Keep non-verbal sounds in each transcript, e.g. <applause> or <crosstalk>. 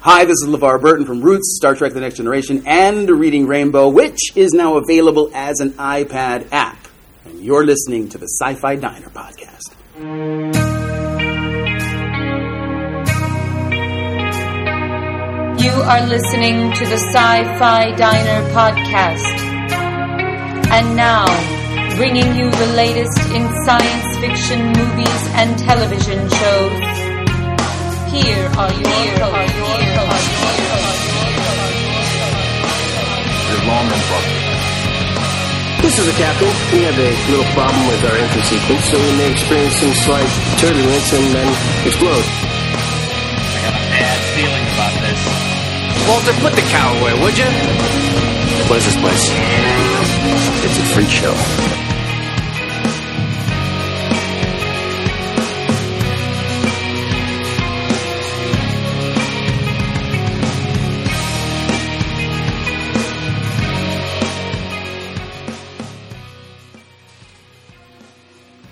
Hi, this is LeVar Burton from Roots, Star Trek The Next Generation, and Reading Rainbow, which is now available as an iPad app. And you're listening to the Sci Fi Diner podcast. You are listening to the Sci Fi Diner podcast. And now, bringing you the latest in science fiction movies and television shows. Here are your hosts. It's long and. This is a capital. We have a little problem with our entry sequence, so we may experience some slight turbulence and then explode. I have a bad feeling about this. Walter, put the cow away, would you? What is this place? It's a freak show.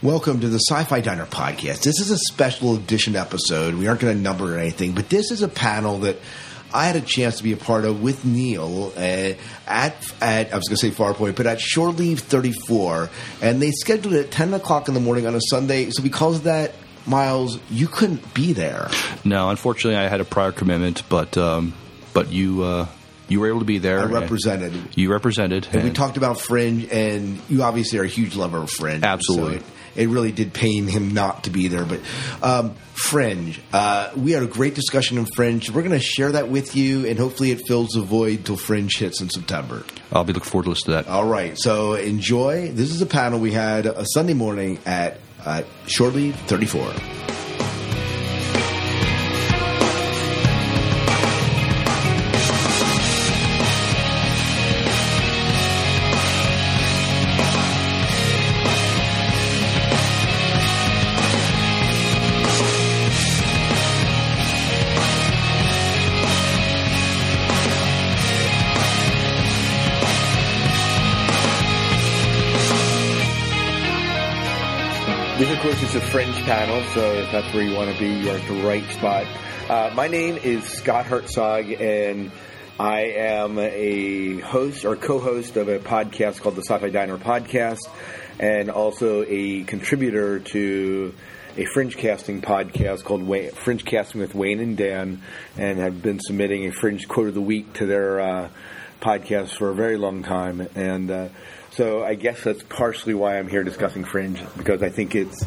Welcome to the Sci-Fi Diner podcast. This is a special edition episode. We aren't going to number or anything, but this is a panel that I had a chance to be a part of with Niel uh, at at I was going to say Farpoint, but at Shore Leave 34, and they scheduled it at 10 o'clock in the morning on a Sunday. So because of that, Miles, you couldn't be there. No, unfortunately, I had a prior commitment, but um, but you uh, you were able to be there. I represented. You represented, And we talked about Fringe, and you obviously are a huge lover of Fringe. Absolutely. So it, really did pain him not to be there. But um, Fringe, uh, we had a great discussion in Fringe. We're going to share that with you, and hopefully it fills the void till Fringe hits in September. I'll be looking forward to listening to that. All right, so enjoy. This is a panel we had a Sunday morning at uh, Shore Leave 34. Fringe panel, so if that's where you want to be, you're at the right spot. Uh, my name is Scott Hertzog, and I am a host or co-host of a podcast called the Sci-Fi Diner Podcast, and also a contributor to a Fringe casting podcast called Fringe Casting with Wayne and Dan, and have been submitting a Fringe quote of the week to their uh, podcast for a very long time, and. Uh, so I guess that's partially why I'm here discussing Fringe because I think it's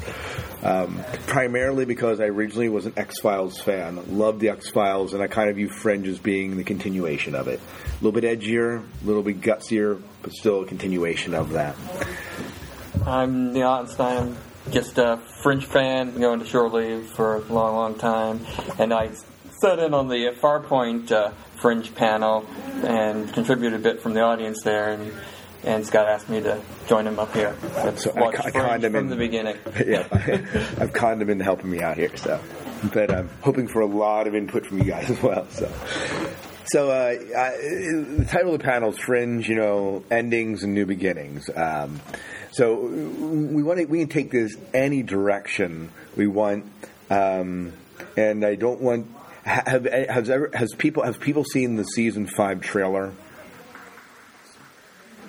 um, primarily because I originally was an X Files fan, loved the X Files, and I kind of view Fringe as being the continuation of it. A little bit edgier, a little bit gutsier, but still a continuation of that. I'm Niel Ottenstein. Just a Fringe fan. Been going to shore leave for a long, long time, and I sat in on the Farpoint uh, Fringe panel and contributed a bit from the audience there. And and Scott asked me to join him up here. So I I conned him from in. the beginning. <laughs> yeah, <laughs> I've conned him into helping me out here. So, but I'm hoping for a lot of input from you guys as well. So, so uh, I, the title of the panel is "Fringe," you know, endings and new beginnings. Um, so we want to we can take this any direction we want, um, and I don't want. Have has ever has people have people seen the season five trailer?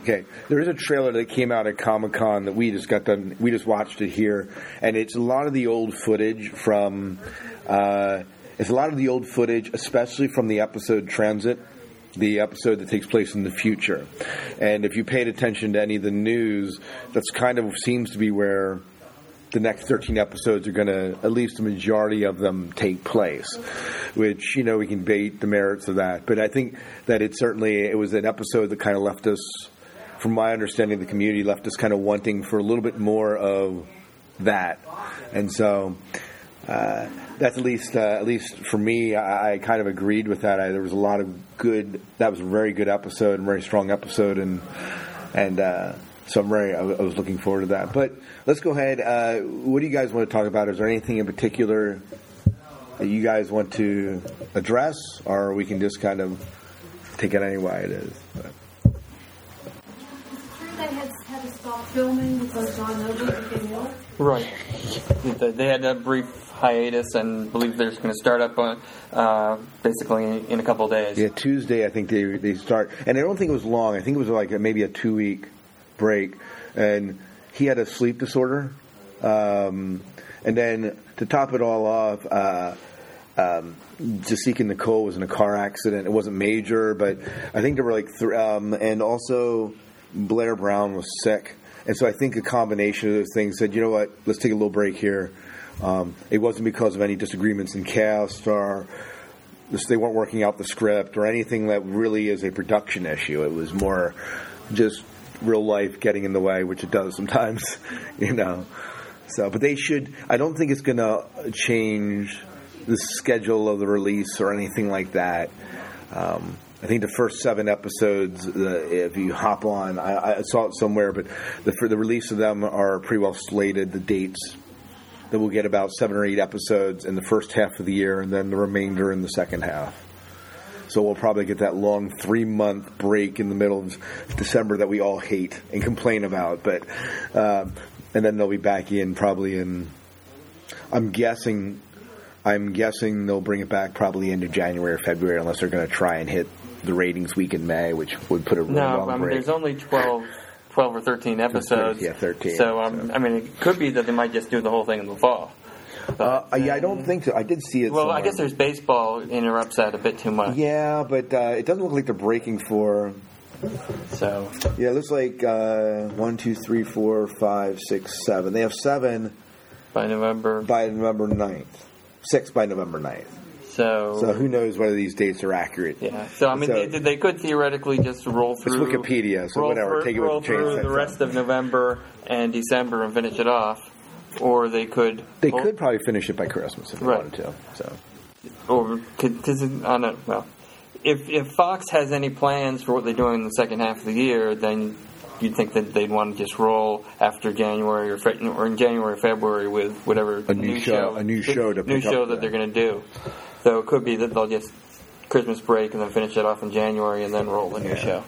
Okay, there is a trailer that came out at Comic Con that we just got done. We just watched it here, and it's a lot of the old footage from. Uh, it's a lot of the old footage, especially from the episode Transit, the episode that takes place in the future. And if you paid attention to any of the news, that's kind of seems to be where the next 13 episodes are going to, at least the majority of them, take place. Which you know we can debate the merits of that, but I think that it certainly it was an episode that kind of left us, from my understanding the community, left us kind of wanting for a little bit more of that, and so. Uh, that's at least uh, at least for me. I, I kind of agreed with that. I, there was a lot of good. That was a very good episode, and very strong episode, and and uh, so I'm very. I, I was looking forward to that. But let's go ahead. Uh, what do you guys want to talk about? Is there anything in particular that you guys want to address, or we can just kind of take it any way it is? But- They had, had to stop filming because John Noble became ill. Right. They they had a brief hiatus and believe they're going to start up on uh, basically in, in a couple of days. Yeah, Tuesday I think they they start, and I don't think it was long. I think it was like maybe a two week break, and he had a sleep disorder, um, and then to top it all off. Uh, um, Jasika Nicole was in a car accident. It wasn't major, but I think there were like, th- um, and also Blair Brown was sick, and so I think a combination of those things said, you know what, let's take a little break here. Um, it wasn't because of any disagreements in cast or they weren't working out the script or anything that really is a production issue. It was more just real life getting in the way, which it does sometimes, <laughs> you know. So, but they should. I don't think it's going to change the schedule of the release or anything like that. Um, I think the first seven episodes, the, if you hop on, I, I saw it somewhere, but the, for the release of them are pretty well slated. The dates that we'll get about seven or eight episodes in the first half of the year, and then the remainder in the second half. So we'll probably get that long three month break in the middle of December that we all hate and complain about. But um, and then they'll be back in probably in. I'm guessing. I'm guessing they'll bring it back probably into January or February, unless they're going to try and hit the ratings week in May, which would put a really No, long I mean, break. there's only 12, 12 or 13 episodes. yeah, 13, So, um, I mean, it could be that they might just do the whole thing in the fall. Uh, yeah, I don't think so. I did see it. Well, I guess there's baseball interrupts that a bit too much. Yeah, but uh, it doesn't look like they're breaking for. So, Yeah, it looks like uh, one, two, three, four, five, six, seven. They have seven by November. by November 9th. Six by November 9th. So, So who knows whether these dates are accurate? yeah. So, I mean, So- they, they could theoretically just roll through. It's. Wikipedia, so whatever. through- Take it with a chain through the rest of November and December and finish it off. Or they could. They well, could probably finish it by Christmas if they Right. wanted to. So or because I don't. Well, if if Fox has any plans for what they're doing in the second half of the year, then you'd think that they'd want to just roll after January or Fe- or in January or February with whatever A new show- a new show to new show that the- they're going to do. So it could be that they'll just Christmas break and then finish it off in January and then roll the new show.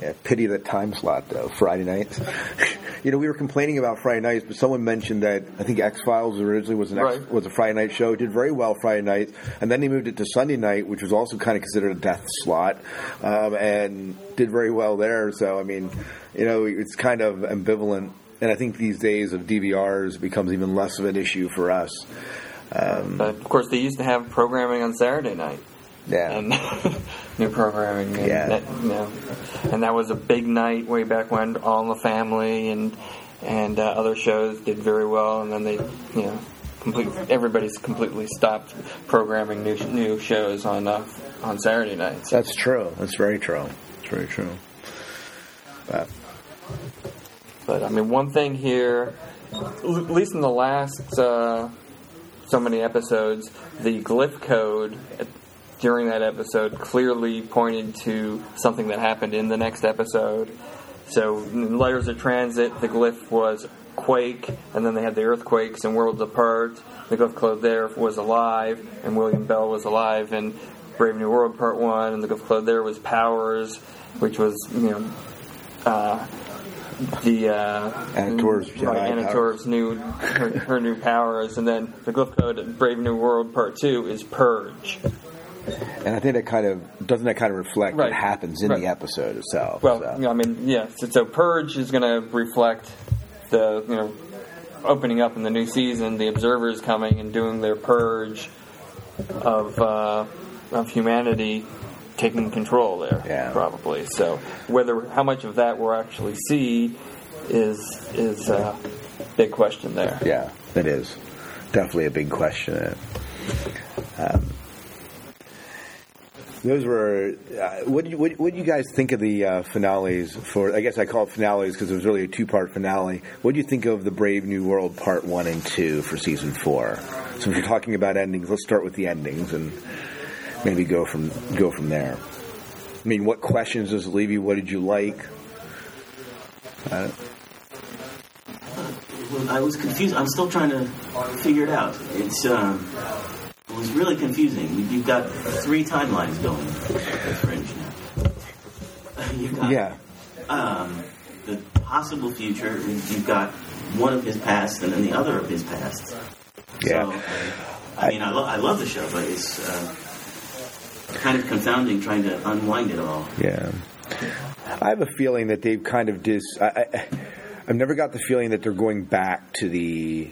yeah, pity the time slot though. Friday nights. <laughs> you know, we were complaining about Friday nights, but someone mentioned that I think X Files originally was an X, was a Friday night show. It did very well Friday nights, and then they moved it to Sunday night, which was also kind of considered a death slot, um, and did very well there. So I mean, you know, it's kind of ambivalent. And I think these days of DVRs becomes even less of an issue for us. Um, But of course, they used to have programming on Saturday night. yeah. and <laughs> new programming. And Yeah. that, you know, and that was a big night way back when All in the Family and and uh, other shows did very well, and then they, you know, complete everybody's completely stopped programming new new shows on uh, on Saturday nights. That's true. That's very true. That's very true. But But I mean, one thing here, at least in the last uh, so many episodes, the glyph code during that episode clearly pointed to something that happened in the next episode. So, in Letters of Transit, the glyph was Quake, and then they had the earthquakes and Worlds Apart. The glyph code there was alive, and William Bell was alive, and Brave New World Part 1, and the glyph code there was Powers, which was, you know, uh, the uh, Anator's right, Jedi Anator's new her, her new powers, and then the glyph code Brave New World Part Two is Purge. and I think that kind of doesn't that kind of reflect Right. what happens in Right. the episode itself. Well, so. you know, I mean, yeah. So, so Purge is going to reflect the you know opening up in the new season, the observers coming and doing their purge of uh, of humanity taking control there, Yeah. probably. So whether how much of that we'll actually see is is a big question there. Yeah, it is definitely a big question. Um, those were. Uh, what, do you, what, what do you guys think of the uh, finales for? I guess I call it finales because it was really a two-part finale. What do you think of the Brave New World Part One and Two for season four? So if you're talking about endings, let's start with the endings and maybe go from go from there. I mean, what questions does it leave you? What did you like? Uh, I was confused. I'm still trying to figure it out. It's um, it was really confusing. You- You've got three timelines going with Fringe now. <laughs> You've got yeah, um, the possible future. You've got one of his pasts and then the other of his pasts. Yeah. So, I mean, I, lo- I love the show, but it's uh, kind of confounding trying to unwind it all. Yeah. I have a feeling that they've kind of dis. I, I, I've never got the feeling that they're going back to the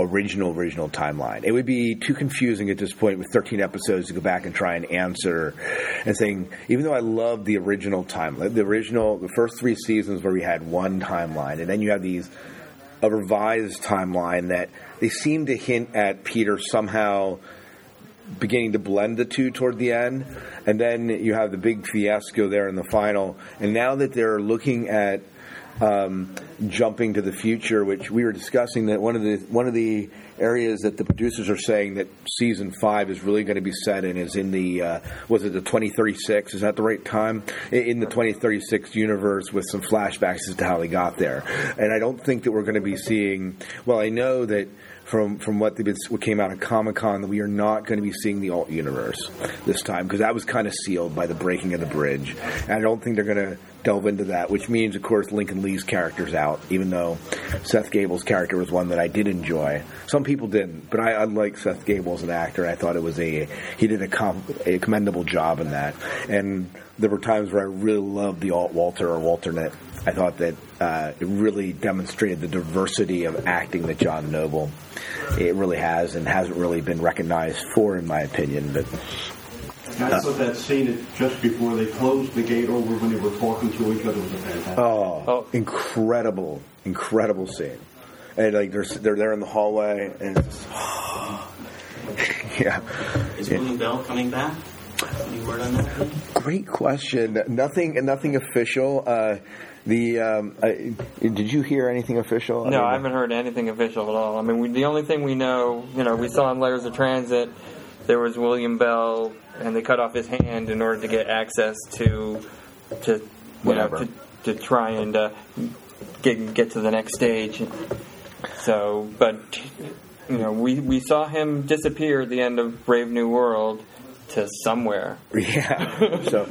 original original timeline. It would be too confusing at this point with 13 episodes to go back and try and answer and saying even though I love the original timeline, the original the first 3 seasons where we had one timeline and then you have these a revised timeline that they seem to hint at Peter somehow beginning to blend the two toward the end, and then you have the big fiasco there in the final. And now that they're looking at um, jumping to the future, which we were discussing, that one of the one of the areas that the producers are saying that season five is really going to be set in is in the uh, was it the 2036? Is that the right time? In the 2036 universe with some flashbacks as to how they got there. And I don't think that we're going to be seeing. Well, I know that from from what, been, what came out of Comic Con that we are not going to be seeing the alt universe this time because that was kind of sealed by the breaking of the bridge, and I don't think they're going to delve into that. Which means, of course, Lincoln Lee's character's out, even though Seth Gabel's character was one that I did enjoy. Some people didn't, but I, I like Seth Gabel as an actor. I thought it was a he did a, com- a commendable job in that, and there were times where I really loved the alt Walter or Walternate. I thought that uh, it really demonstrated the diversity of acting that John Noble it really has and hasn't really been recognized for, in my opinion. But I thought that scene just before they closed the gate over when they were talking to each other was a fantastic. oh, incredible, incredible scene. And like they're they're there in the hallway, and it's just, <sighs> yeah. Is William Bell coming back? Any word on that? Great question. Nothing, nothing official. Uh, the um, I, did you hear anything official? No, I haven't heard anything official at all. I mean, we, the only thing we know, you know, we saw in Letters of Transit, there was William Bell, and they cut off his hand in order to get access to, to, you Whatever. know, to, to try and uh, get get to the next stage. So, but you know, we we saw him disappear at the end of Brave New World to somewhere. <laughs> Yeah. So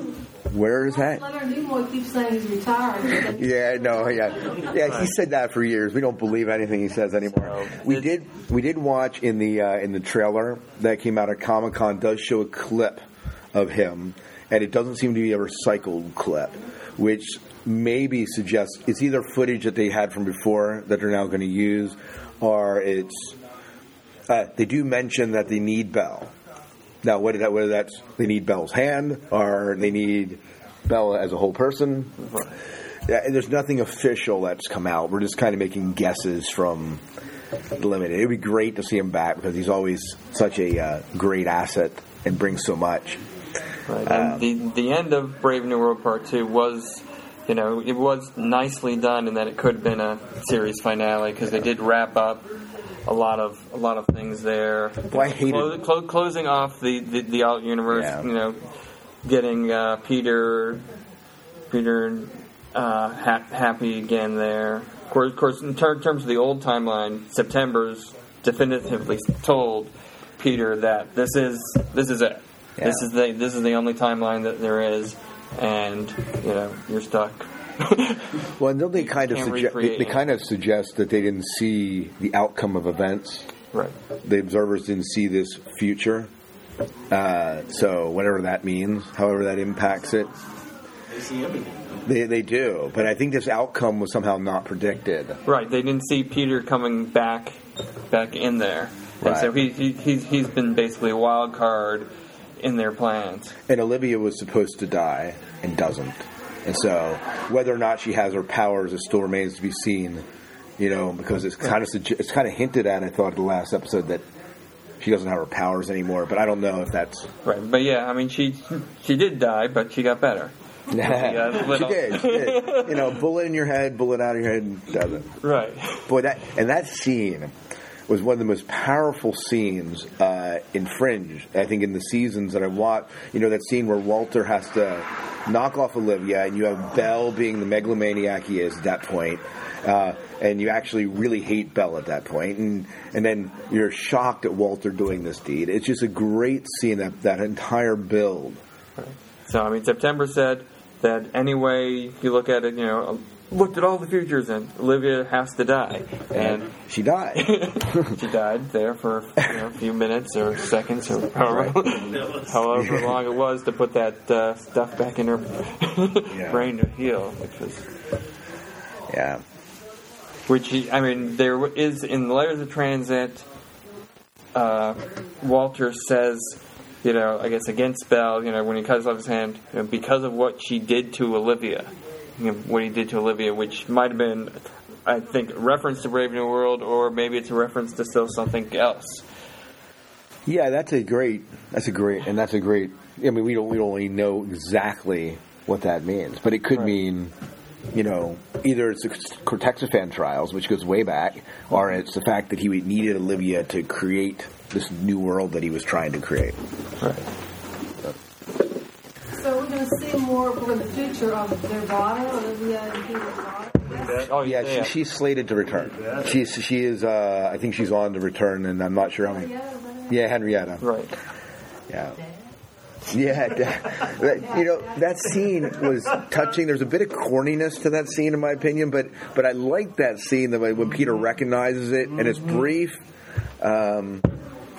where is that? Leonard Nimoy keeps saying he's retired. <laughs> Yeah, no, yeah, yeah. He said that for years. We don't believe anything he says anymore. We did, we did watch in the uh, in the trailer that came out at Comic Con does show a clip of him, and it doesn't seem to be a recycled clip, which maybe suggests it's either footage that they had from before that they're now going to use, or it's uh, they do mention that they need Bell. Now, whether that whether that's they need Bell's hand or they need Bell as a whole person, yeah, and there's nothing official that's come out. We're just kind of making guesses from the limited. It'd be great to see him back because he's always such a uh, great asset and brings so much. Right. Um, the the end of Brave New World Part Two was, you know, it was nicely done in that it could have been a series finale because they did wrap up a lot of a lot of things there. Well, I hated- Clo- clo- closing off the the, the alt universe. Yeah. You know, getting uh, Peter Peter uh, ha- happy again there. Of course, of course in ter- terms of the old timeline, September's definitively told Peter that this is this is it. This is the this is the only timeline that there is, and you know you're stuck. <laughs> Well, don't they kind of Can't suggest they, they kind of suggest that they didn't see the outcome of events. Right. The observers didn't see this future. Uh, so whatever that means, however that impacts it, They see everything. they they do. But I think this outcome was somehow not predicted. Right. They didn't see Peter coming back back in there, and so he, he he's he's been basically a wild card in their plans. And Olivia was supposed to die and doesn't. And so whether or not she has her powers, it still remains to be seen. You know, because it's kind of it's kind of hinted at. I thought in the last episode that she doesn't have her powers anymore, but I don't know if that's Right. But yeah, I mean she she did die, but she got better. <laughs> she got little- did. She did. You know, bullet in your head, bullet out of your head doesn't. Right. Boy, that and that scene was one of the most powerful scenes uh, in Fringe. I think in the seasons that I watched, you know, that scene where Walter has to knock off Olivia, and you have Bell being the megalomaniac he is at that point, uh, and you actually really hate Bell at that point, and and then you're shocked at Walter doing this deed. It's just a great scene that that entire build. So I mean, September said that anyway you look at it, you know, looked at all the futures and Olivia has to die. And she died. <laughs> she died there for you know, a few minutes or seconds or however, <laughs> however long it was to put that uh, stuff back in her <laughs> brain to heal, which was yeah. Which he, I mean, there is in the letters of transit. Uh, Walter says, you know, I guess against Bell, you know, when he cuts off his hand, you know, because of what she did to Olivia, you know, what he did to Olivia, which might have been, I think, a reference to Brave New World, or maybe it's a reference to still something else. Yeah, that's a great. That's a great, and that's a great. I mean, we don't we don't really know exactly what that means, but it could Right. mean, you know, either it's the Cortexiphan trials, which goes way back, or it's the fact that he needed Olivia to create this new world that he was trying to create. Right. So we're going to see more for the future of their daughter, Olivia and Peter's daughter. Oh yeah, yeah. She, she's slated to return. She's she is. Uh, I think she's on to return, and I'm not sure how many. Yeah, Henrietta. Right. Yeah. Yeah, <laughs> that, that- you know that scene was touching. There's a bit of corniness to that scene, in my opinion, but but I like that scene the way when Peter recognizes it and it's brief. Um,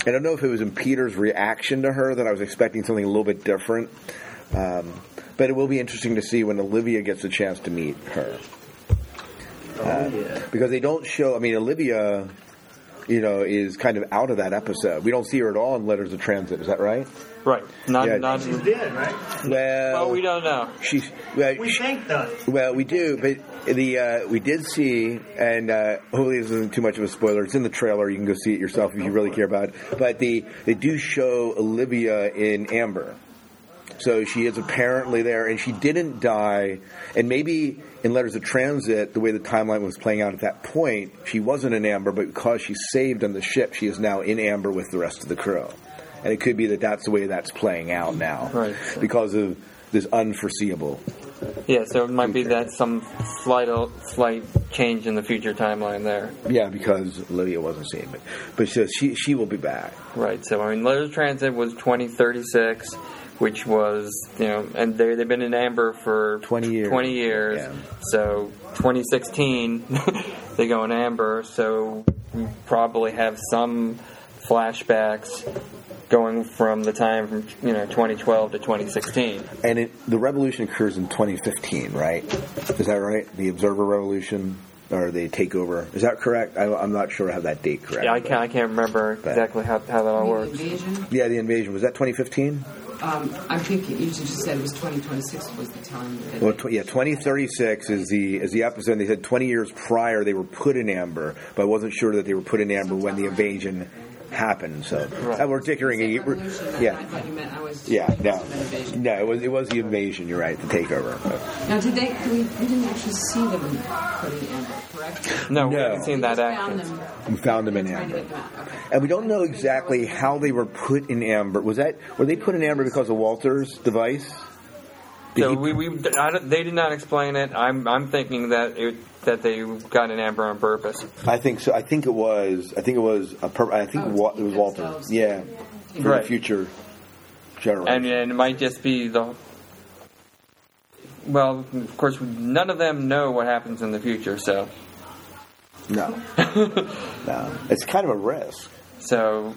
I don't know if it was in Peter's reaction to her that I was expecting something a little bit different, um, but it will be interesting to see when Olivia gets a chance to meet her. Oh, Uh, because they don't show. I mean, Olivia, you know, is kind of out of that episode. We don't see her at all in Letters of Transit. Is that right? Right. Not, Yeah. not, She's dead, right? Well, well, we don't know. She's well, We think that. well, we do, but the uh, we did see, and uh, hopefully this isn't too much of a spoiler. It's in the trailer. You can go see it yourself if you really care about it. But the they do show Olivia in Amber, so she is apparently there, and she didn't die. And maybe in Letters of Transit, the way the timeline was playing out at that point, she wasn't in Amber, but because she's saved on the ship, she is now in Amber with the rest of the crew. And it could be that that's the way that's playing out now, Right. Because of this unforeseeable. Yeah, so it might be that some slight slight change in the future timeline there. Yeah, because Lydia wasn't seen, but but she she, she will be back. Right. So I mean, Letters of Transit was 2036, which was you know, and they they've been in Amber for 20 years. 20 years. So 2016, <laughs> they go in Amber. So we probably have some flashbacks going from the time from you know 2012 to 2016. And it, the revolution occurs in 2015, right? Is that right? The Observer Revolution or the takeover? Is that correct? I, I'm not sure I have that date correct. Yeah, I can't I can't remember exactly how, how that all works. Invasion. Yeah, the invasion was that 2015. Um, I'm thinking you just said it was 2026 was the time. Well, tw- yeah, 2036 is the is the episode. They said 20 years prior they were put in amber, but I wasn't sure that they were put in amber when the invasion happened. So uh, we're dickering. a- we're- I yeah, thought you meant I was. yeah, no, invasion. no. It was it was the invasion. You're right. The takeover. Now, did they? We, we didn't actually see them put in amber, correct? No, we No. haven't seen that Found action. them. We found them in amber. them. Okay. And we don't know exactly how they were put in amber. Was that were they put in amber because of Walter's device? Did So we, we I don't- they did not explain it. I'm I'm thinking that it, that they got an amber on purpose. I think so. I think it was. I think it was. A per, I think Oh, Wa- it was Walter. themselves- Yeah, for Right. the future generation. And, and it might just be the. Well, of course, none of them know what happens in the future, so no, <laughs> no, it's kind of a risk. so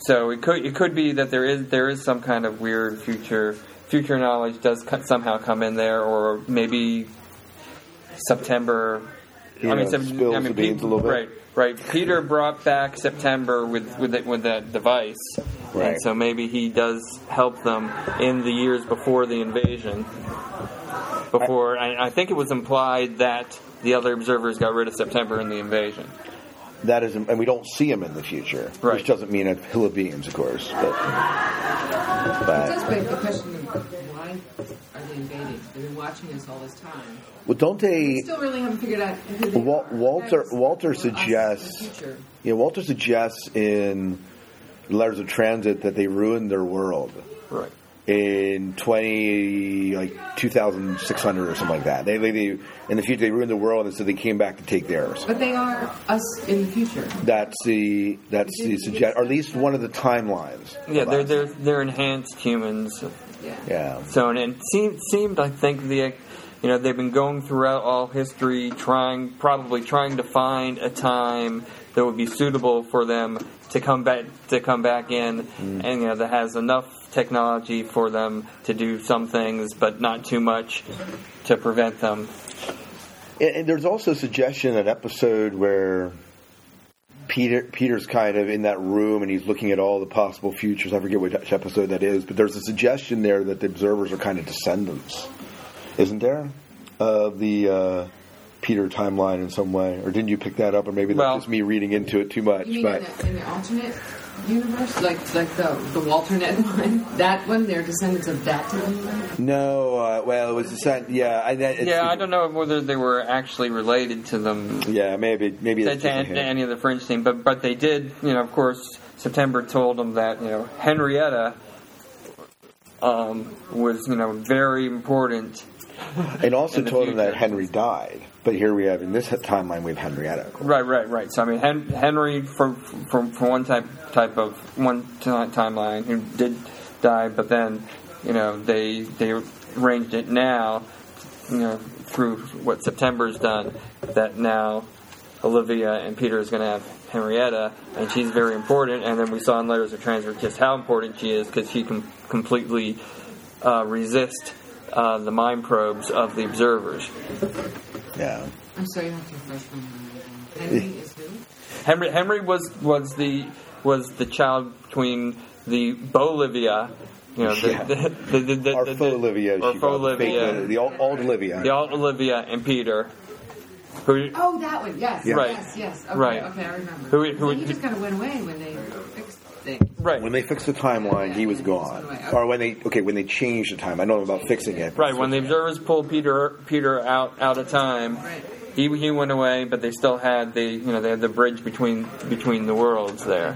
so it could it could be that there is there is some kind of weird future future knowledge does co- somehow come in there, or maybe September. You I mean, know, Sep- I mean, the beans Pe- a bit. right, right. Peter brought back September with with it, with that device, Right. and so maybe he does help them in the years before the invasion. Before, I, I think it was implied that the other observers got rid of September in the invasion. That is, and we don't see him in the future, Right. which doesn't mean a hill of beans, of course. But, It does but beg the question of why are they invading? They've been watching us all this time. well, don't they? Still really haven't figured out who they Wal- Walter That's Walter us in the suggests. Yeah, Walter suggests in Letters of Transit that they ruined their world. Right. in 20 like 2600 or something like that they, they, they in the future they ruined the world and so they came back to take theirs But they are us in the future. that's the that's the suggest or at least one of the timelines Yeah, they're they're they're enhanced humans. Yeah. yeah So and it seemed seemed I think the you know they've been going throughout all history, trying probably trying to find a time that would be suitable for them to come back to come back in, mm. and you know that has enough technology for them to do some things, but not too much to prevent them. And, and there's also a suggestion that episode where Peter Peter's kind of in that room and he's looking at all the possible futures. I forget which episode that is, but there's a suggestion there that the observers are kind of descendants, isn't there, of the uh, Peter timeline in some way? Or didn't you pick that up? Or maybe that's Well- just me reading into it too much. You mean but in the, in the alternate universe, like like the the Walternate <laughs> one? That one, they're descendants of that timeline. no, uh, well, it was the sen- yeah, I, that, it's, yeah, I don't know whether they were actually related to them yeah, maybe maybe to, to, just a an- hint. to any of the fringe team, but but they did. You know, of course, September told them that you know Henrietta um, was you know very important. and also in the told him that. Henry died. But here we have in this timeline we have Henrietta. Right, right, right. So I mean, Hen- Henry from from from one type type of one ti- timeline who did die, but then you know they they arranged it now, you know, through what September's done. That now Olivia and Peter is going to have Henrietta, and she's very important. And then we saw in Letters of Transit just how important she is because she can completely uh, resist uh, the mind probes of the observers. Yeah. I'm sorry, you have to refresh my memory. Henry is who? Henry Henry was was the was the child between the Bolivia, you know, the Yeah. the, the, the, the, Our the, faux Olivia, or she faux called Olivia, the old, old Olivia. the old Olivia and Peter, who Oh, that one. Yes. Yeah. Right. Yes. Yes. Okay. Right. Okay, I remember. Who- who- And he just kind of went away when they fixed things. right When they fixed the timeline, he was gone. Or when they okay, when they changed the time. I know about fixing it. right when the observers pulled Peter Peter out out of time. He, he went away, but they still had the you know they had the bridge between between the worlds there,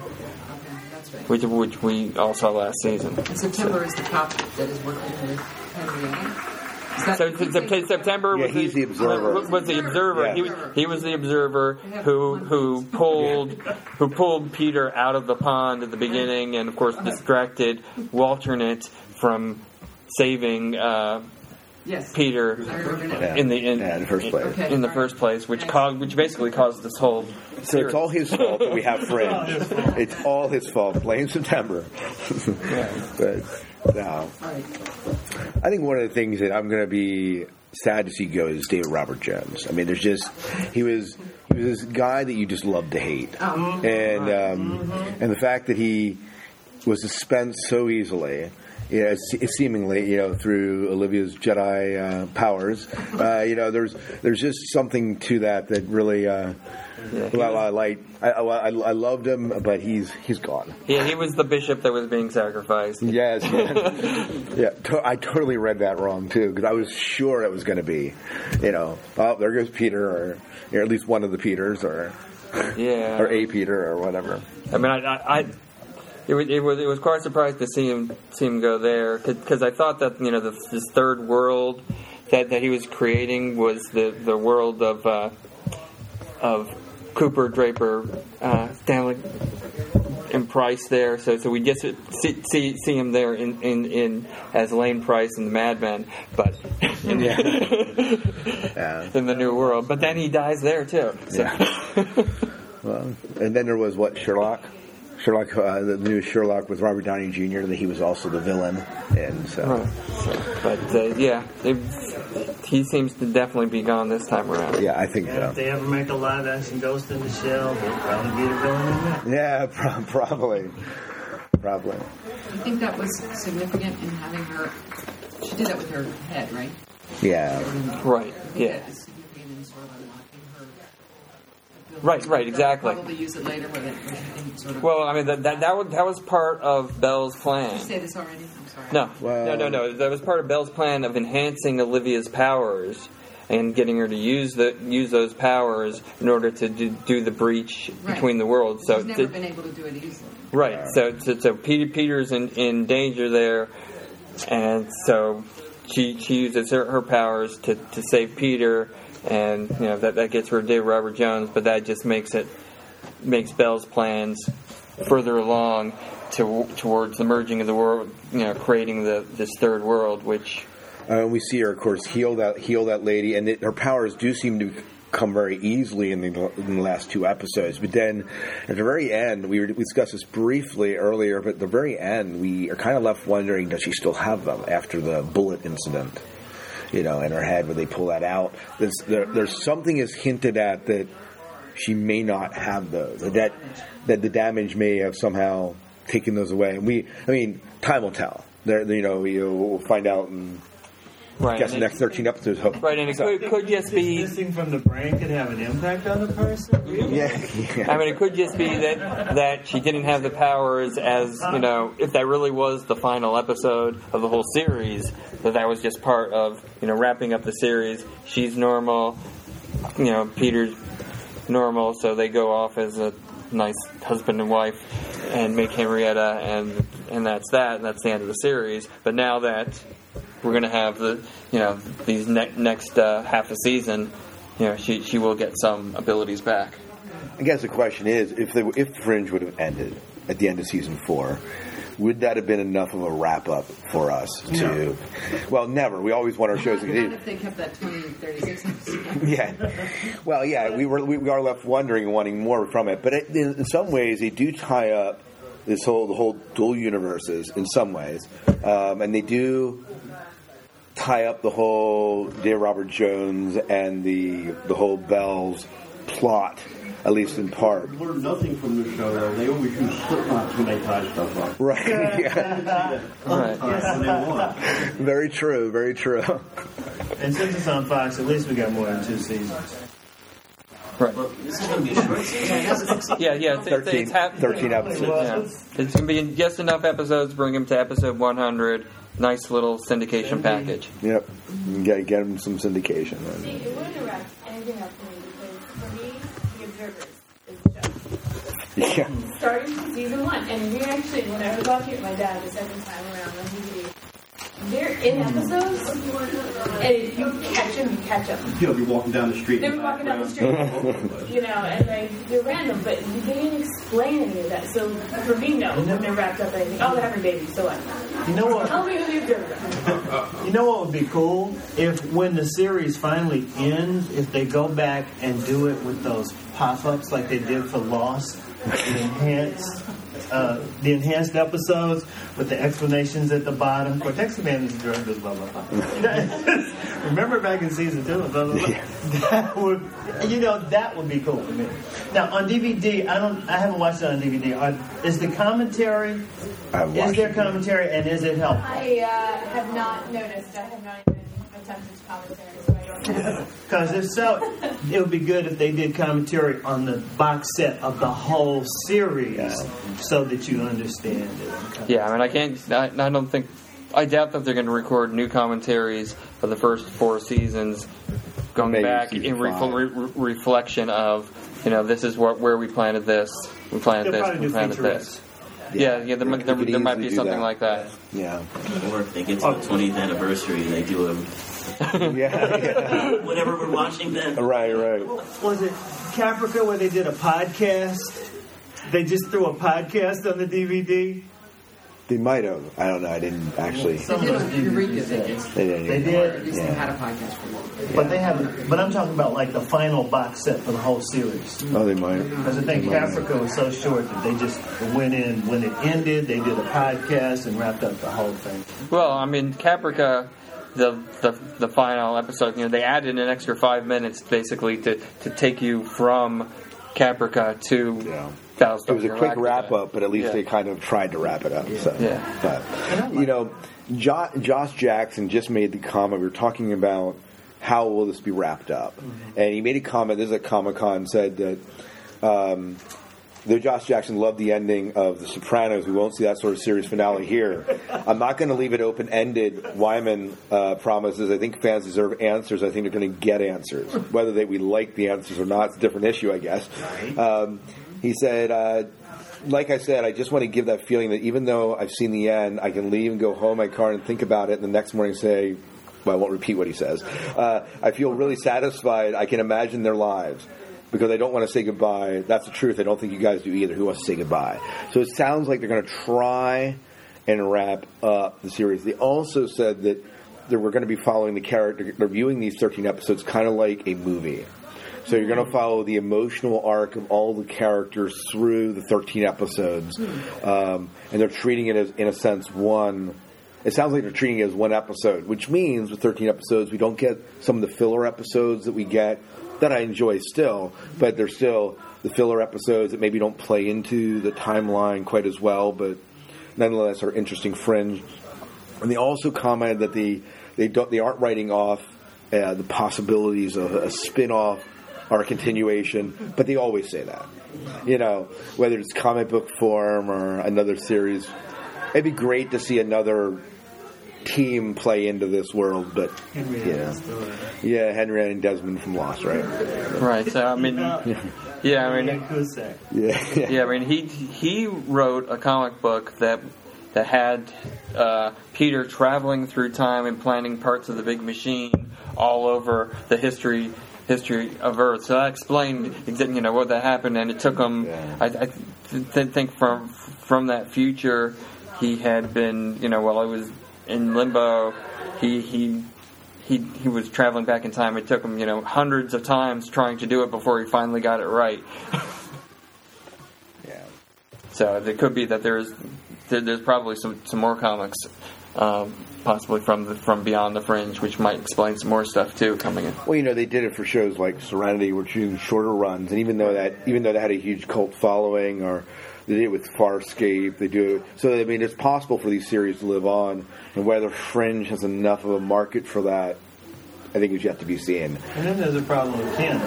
which which we all saw last season. And September is the cop that is working with Henrietta. Is that- So t- September Yeah, was he's the observer. Was, was the observer. Yeah. He, was, he was the observer who who pulled who pulled Peter out of the pond at the beginning, and of course distracted Walternate from saving uh, Yes. Peter I remember now. Yeah. in the in, Yeah, in the first place. Okay. in the first place, which caused which basically caused this whole. So it's all his fault that we have friends. It's all his fault. Blame September. but no. I think one of the things that I'm going to be sad to see go is David Robert Jones. I mean, there's just he was he was this guy that you just love to hate, Oh. and um, and the fact that he was dispensed so easily. You know, seemingly, you know, through Olivia's Jedi uh, powers, uh, you know, there's there's just something to that that really, uh, well, I like. I, I, I loved him, but he's he's gone. Yeah, he was the bishop that was being sacrificed. Yes, yeah, <laughs> yeah to, I totally read that wrong too because I was sure it was going to be, you know, oh there goes Peter, or, or at least one of the Peters, or Yeah. or a Peter, or whatever. I mean, I, I, I it, was, it was it was quite surprised to see him see him go there because I thought that you know the, this third world that, that he was creating was the, the world of uh, of Cooper Draper uh, Stanley and Pryce there. So so we get to see see, see him there in, in, in as Lane Pryce in the Mad Men, but in, <laughs> Yeah. <laughs> in the new world. But then he dies there too. So. <laughs> Well, and then there was what Sherlock. Sherlock, uh, the new Sherlock with Robert Downey Jr. That he was also the villain, and so Right. So, but uh, yeah, it, he seems to definitely be gone this time around. yeah, I think And so. if they ever make a live action Ghost in the Shell, they'll probably be the villain in that. Yeah, <laughs> pro- probably, probably. I think that was significant in having her. She did that with her head, right? Yeah, Right. I Yeah. that is significant in sort of unlocking her. ability. Right, right, exactly. Probably use it later, where they where she sort of. Well, I mean that that that was, that was part of Bell's plan. Did plan. you say this already? I'm sorry. No, Well- no, no, no. That was part of Bell's plan of enhancing Olivia's powers and getting her to use the use those powers in order to do, do the breach Right. between the worlds. So She's never to- been able to do it easily. Right. So, so, so Peter Peter's in, in danger there, and so she she uses her, her powers to, to save Peter, and you know that that gets rid of Robert Jones, but that just makes it makes Bell's plans further along to, towards the merging of the world, you know, creating the this third world, which Uh, we see her, of course, heal that heal that lady, and it, her powers do seem to come very easily in the, in the last two episodes. But then, at the very end, we, were, we discussed this briefly earlier. But at the very end, we are kind of left wondering: Does she still have them after the bullet incident? You know, in her head, when they pull that out. There's, there, there's something is hinted at that she may not have those. That that, the damage may have somehow taken those away. And we, I mean, time will tell. There, you know, we, we'll find out in Right, guess the and next 13 episodes. Hope. Right, and it could, could just be. Missing from the brain could have an impact on the person. Really? <laughs> Yeah, I mean, it could just be that that she didn't have the powers as you know, if that really was the final episode of the whole series, that that was just part of you know wrapping up the series. She's normal, you know, Peter's normal, so they go off as a nice husband and wife and make Henrietta, and and that's that. And that's the end of the series. But now that we're going to have the you know these ne- next uh, half a season, you know, she she will get some abilities back. I guess the question is, if they, if Fringe would have ended at the end of season four, would that have been enough of a wrap up for us to? Well, never. We always want our shows to Not continue. if they kept that 20 36 <laughs> yeah. Well, yeah, we were we are left wondering and wanting more from it. But it, in, in some ways, they do tie up this whole the whole dual universes in some ways, um, and they do tie up the whole David Robert Jones and the the whole Bells plot, at least in part. learned nothing from the show, though. They always use slip knots when they tie stuff up. <laughs> Right. yeah. Right. <laughs> Yes, they. Very true. Very true. And since it's on Fox, at least we got more than two seasons. Right. This is going to be a short season. Yeah, yeah. It's, it's, 13, it's half, 13 episodes. Yeah. It's going to be just enough episodes. To bring him to episode 100. Nice little syndication package. Yep. Get get them some syndication. See, it wouldn't wrap anything up for me because for me, The Observers is the show. <laughs> Yeah. Starting from season one, and we actually, when I was watching it with my dad the second time around on DVD, they're in episodes, and if you catch them, you catch them. You'll be walking down the street. They'll be walking down the street, <laughs> you know, and like they're random, but they didn't explain any of that. So for me, no, when they're wrapped up, anything. Oh, they're having babies, so what? You know what? Tell me who the observer. <laughs> You know what would be cool if, when the series finally ends, if they go back and do it with those pop-ups like they did for Lost, the enhanced, uh, the enhanced episodes with the explanations at the bottom. Of course, Cortexiphan is drug blah blah blah. <laughs> Remember back in season two, blah, blah, blah. that would, you know, that would be cool for me. Now on DVD, I don't, I haven't watched it on DVD. Are, is the commentary? I've Is watched there it. commentary and is it helpful? I uh, have not noticed. I have not even attempted to commentary, so I don't know. <laughs> Because if so, it would be good if they did commentary on the box set of the whole series, so that you understand it. Yeah, I mean, I can't. I, I don't think. I doubt that they're going to record new commentaries for the first four seasons, going Maybe back in re- re- reflection of, you know, this is what where we planted this, we planted They'll this, we planted this. Yeah, yeah, there, might- there, there might be something that. like that. Yeah. Or if they get to the 20th anniversary, they do a, <laughs> Yeah. yeah. whatever we're watching then. Right. Right. Was it Caprica where they did a podcast? They just threw a podcast on the DVD. They might have. I don't know. I didn't actually. They did on Eureka, they did. They didn't. They did. At least they had a podcast for one. But they haven't. But I'm talking about like the final box set for the whole series. Oh, they might. Because I think Caprica was so short that they just went in when it ended. They did a podcast and wrapped up the whole thing. Well, I mean, Caprica, the, the the final episode, you know, they added an extra five minutes basically to, to take you from Caprica to Yeah. Battlestar It was a quick wrap up, but at least Yeah. they kind of tried to wrap it up. So, Yeah. but you know, jo- Josh Jackson just made the comment. We were talking about how will this be wrapped up, and he made a comment. This is at Comic Con said that. Um, Though Josh Jackson loved the ending of The Sopranos, we won't see that sort of series finale here. <laughs> I'm not going to leave it open ended. Wyman uh, promises. I think fans deserve answers. I think they're going to get answers. Whether they we like the answers or not, it's a different issue, I guess. Um, he said, uh, like I said, I just want to give that feeling that even though I've seen the end, I can leave and go home in my car and think about it, and the next morning say, well, I won't repeat what he says. Uh, I feel really satisfied. I can imagine their lives because I don't want to say goodbye. That's the truth. I don't think you guys do either. Who wants to say goodbye? So it sounds like they're going to try and wrap up the series. They also said that that we're going to be following the character, they're viewing these 13 episodes kind of like a movie. So you're going to follow the emotional arc of all the characters through the 13 episodes, um, and they're treating it as, in a sense, one. It sounds like they're treating it as one episode, which means with 13 episodes, we don't get some of the filler episodes that we get that I enjoy still, but they're still the filler episodes that maybe don't play into the timeline quite as well, but nonetheless are interesting fringe. And they also commented that they they don't they aren't writing off uh, the possibilities of a spin-off or a continuation, but they always say that. You know, whether it's comic book form or another series, it'd be great to see another team play into this world. But yeah, yeah, Henry and Desmond from Lost, right? Right. So I mean, yeah, I mean, Yeah, <laughs> yeah, I mean, he he wrote a comic book that that had uh, Peter traveling through time and planting parts of the big machine all over the history history of Earth. So I explained exactly you know what that happened, and it took him. I, I th- think from from that future, he had been you know while I was in limbo, he he. He, he was traveling back in time. It took him, you know, hundreds of times trying to do it before he finally got it right. <laughs> yeah. So it could be that there's there, there's probably some, some more comics, um, possibly from the, from beyond the fringe, which might explain some more stuff too coming in. Well, you know, they did it for shows like Serenity, which doing shorter runs, and even though that even though they had a huge cult following, or they did it with Farscape, they do it. So I mean, it's possible for these series to live on, and whether Fringe has enough of a market for that, I think is yet to be seen. And then there's a problem with canon.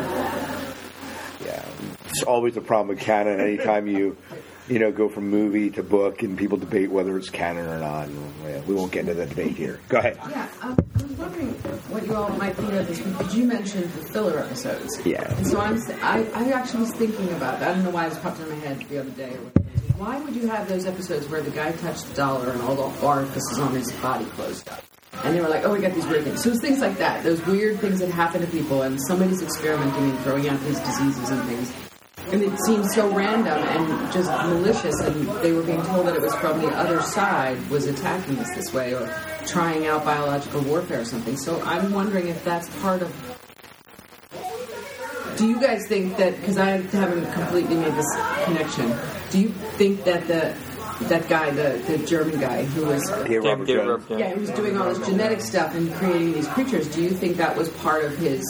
Yeah, it's always a problem with canon. Anytime you, you know, go from movie to book, and people debate whether it's canon or not. And, yeah, we won't get into that debate here. Go ahead. Yeah, um, I was wondering what you all might think of this because you mentioned the filler episodes. Yeah. And so I'm, I, I actually was thinking about that. I don't know why this popped in my head the other day. Why would you have those episodes where the guy touched the dollar and all the orifices on his body closed up? And they were like, oh, we got these weird things. So it's things like that, those weird things that happen to people, and somebody's experimenting and throwing out these diseases and things. And it seemed so random and just malicious, and they were being told that it was from the other side was attacking us this way or trying out biological warfare or something. So I'm wondering if that's part of. Do you guys think that? Because I haven't completely made this connection. Do you think that the that guy, the, the German guy who was Yeah, Robert Dave Jones. Robert, yeah, he was doing all this genetic stuff and creating these creatures. Do you think that was part of his?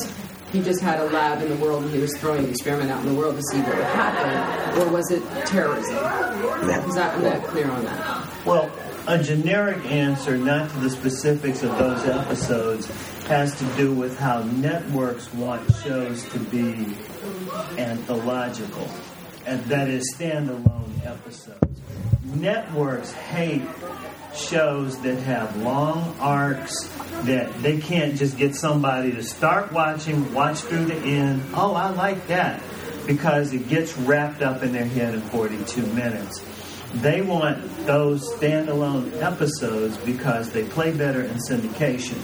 He just had a lab in the world and he was throwing the experiment out in the world to see what would happen, or was it terrorism? Because I'm not clear on that. Well, a generic answer, not to the specifics of those episodes, has to do with how networks want shows to be anthological, and that is standalone episodes. Networks hate shows that have long arcs that they can't just get somebody to start watching, watch through the end. Oh, I like that because it gets wrapped up in their head in 42 minutes. They want those standalone episodes because they play better in syndication.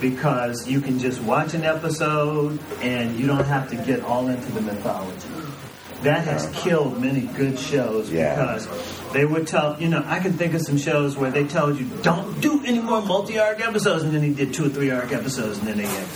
Because you can just watch an episode and you don't have to get all into the mythology. That has uh-huh. killed many good shows Yeah. because they would tell, you know, I can think of some shows where they told you, don't do any more multi arc episodes, and then he did two or three arc episodes, and then they had.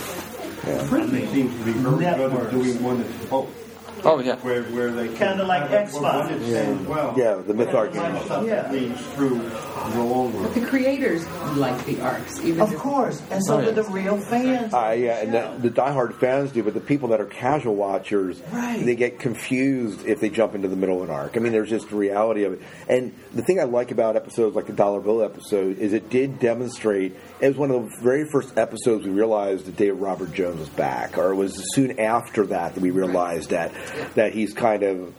Fringe seems to be very good at doing one that's both. Oh yeah. Where where they Kinda like have X-Files. One that stands well. Yeah, the myth arc. Yeah. leads through the long run. But the creators like the arcs, even Of course, and so Oh, yeah. do the real fans. Uh, yeah, and the, the diehard fans do, but the people that are casual watchers, Right. they get confused if they jump into the middle of an arc. I mean, there's just the reality of it. And the thing I like about episodes like the Dollar Bill episode is it did demonstrate. It was one of the very first episodes we realized that David Robert Jones was back, or it was soon after that that we realized that that he's kind of